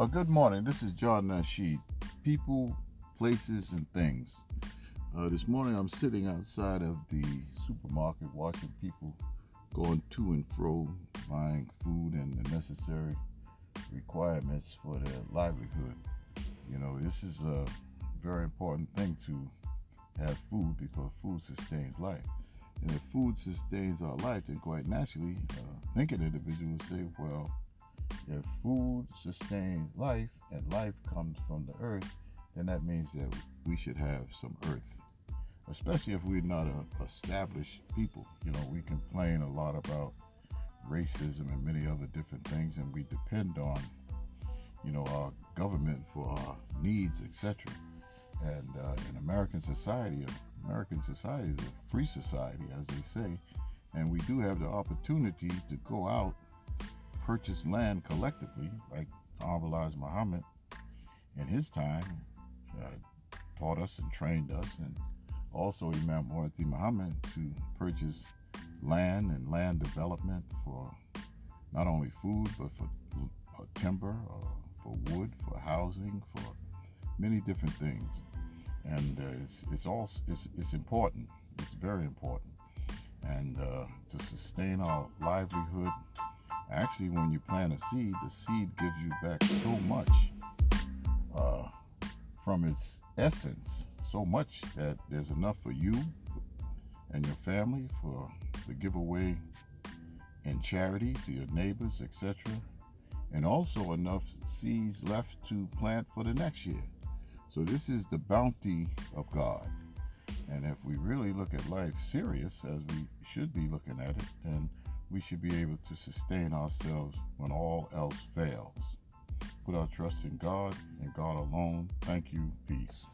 Uh, good morning. This is John Nashid. People, places, and things. Uh, this morning I'm sitting outside of the supermarket watching people going to and fro, buying food and the necessary requirements for their livelihood. You know, this is a very important thing to have food because food sustains life. And if food sustains our life, then quite naturally, uh, thinking individuals say, well, if food sustains life and life comes from the earth, then that means that we should have some earth. Especially if we're not a established people. You know, we complain a lot about racism and many other different things, and we depend on, you know, our government for our needs, etc. And uh, in American society, American society is a free society, as they say, and we do have the opportunity to go out purchase land collectively, like Honorable Muhammad in his time uh, taught us and trained us, and also Imam Muhammad Muhammad to purchase land and land development for not only food but for uh, timber, uh, for wood, for housing, for many different things. And uh, it's, it's also it's, it's important. It's very important, and uh, to sustain our livelihood Actually, when you plant a seed, the seed gives you back so much uh, from its essence, so much that there's enough for you and your family for the giveaway in charity to your neighbors, etc. And also enough seeds left to plant for the next year. So this is the bounty of God. And if we really look at life serious, as we should be looking at it, then we should be able to sustain ourselves when all else fails. Put our trust in God and God alone. Thank you. Peace.